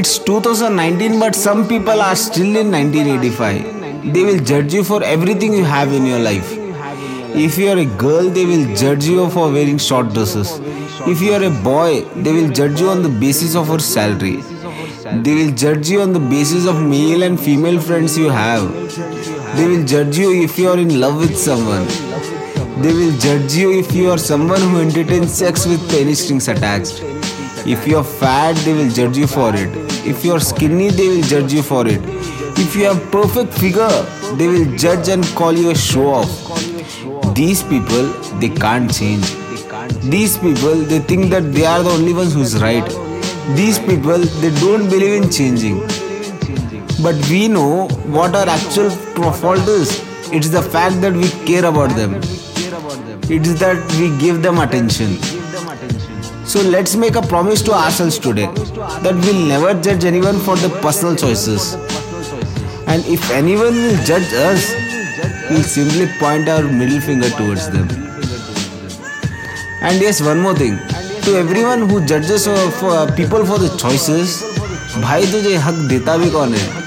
It's 2019, but some people are still in 1985. They will judge you for everything you have in your life. If you are a girl, they will judge you for wearing short dresses. If you are a boy, they will judge you on the basis of your salary. They will judge you on the basis of male and female friends you have. They will judge you if you are in love with someone. They will judge you if you are someone who entertains sex with penis strings attached. If you are fat, they will judge you for it. If you are skinny, they will judge you for it. If you have perfect figure, they will judge and call you a show off. These people, they can't change. These people, they think that they are the only ones who's right. These people, they don't believe in changing. But we know what our actual fault is. It's the fact that we care about them. It's that we give them attention. So let's make a promise to ourselves today that we'll never judge anyone for their personal choices. And if anyone will judge us, we'll simply point our middle finger towards them. And yes, one more thing. To everyone who judges for people for the choices, भाई तुझे हक देता भी कौन है